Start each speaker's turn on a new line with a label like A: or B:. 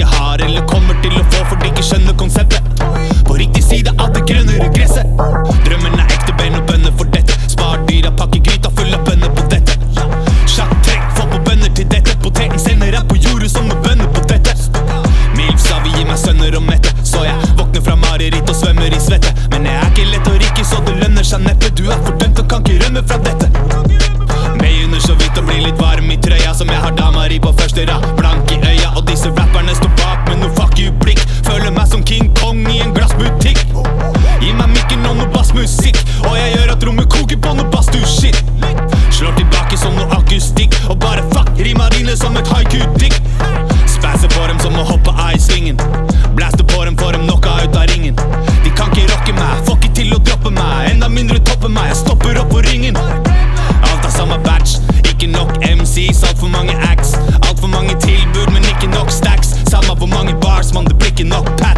A: ikke har eller kommer til å få, for de ikke skjønner konseptet. På riktig side av det grønnere gresset. Drømmen er ekte bein og bønner for dette. Spar dyra, pakke gryta full av bønner på dette. Sjakk, trekk, få på bønner til dette. Poteten sender rapp på jordet som med bønner på dette. Milfsa vi gi meg sønner og mette, så jeg våkner fra mareritt og svømmer i svette. Men jeg er ikke lett å rikke, så det lønner seg neppe. Du er fordømt og kan ikke rømme fra dette. Med under så vidt og blir litt varm i trøya som jeg har damer i på første rad. Blank i øya. MCs, altfor mange acts. Altfor mange tilbud, men ikke nok stacks. Samme hvor mange bars, Man det blir ikke nok packs.